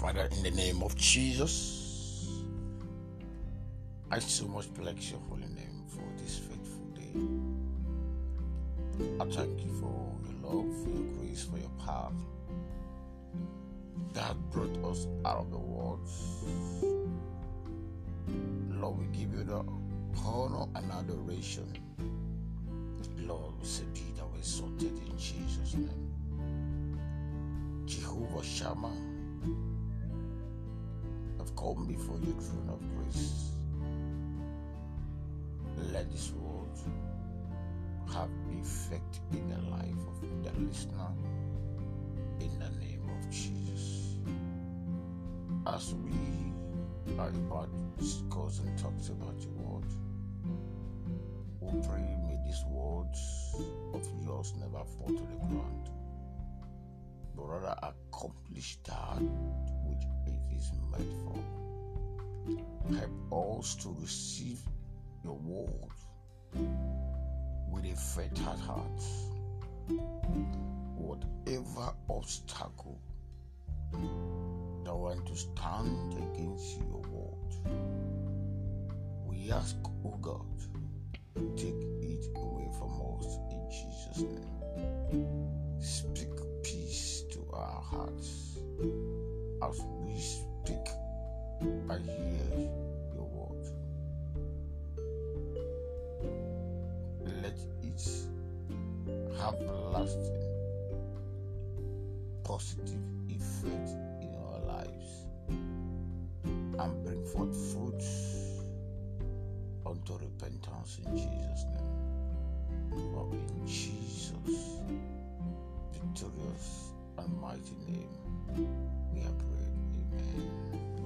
Father, in the name of Jesus, I so much bless your holy name for this faithful day. I thank you for your love, for your grace, for your power that brought us out of the world. Lord, we give you the honor and adoration. Lord, we say be thou exalted in Jesus' name. Jehovah Shammah, I've come before your throne of grace. Let this word have effect in the life of the listener in the name of Jesus. As we are about to discuss and talk about your word, we pray may these words of yours never fall to the ground, but rather accomplish that which it is for. Help us to receive your word with a faithful heart. Whatever obstacle that want to stand against your word, we ask, O God, take it away from us in Jesus' name. Speak peace to our hearts as we and hear your word. Let it have lasting positive effect in our lives and bring forth fruits unto repentance in Jesus' name. For in Jesus' victorious and mighty name we are praying.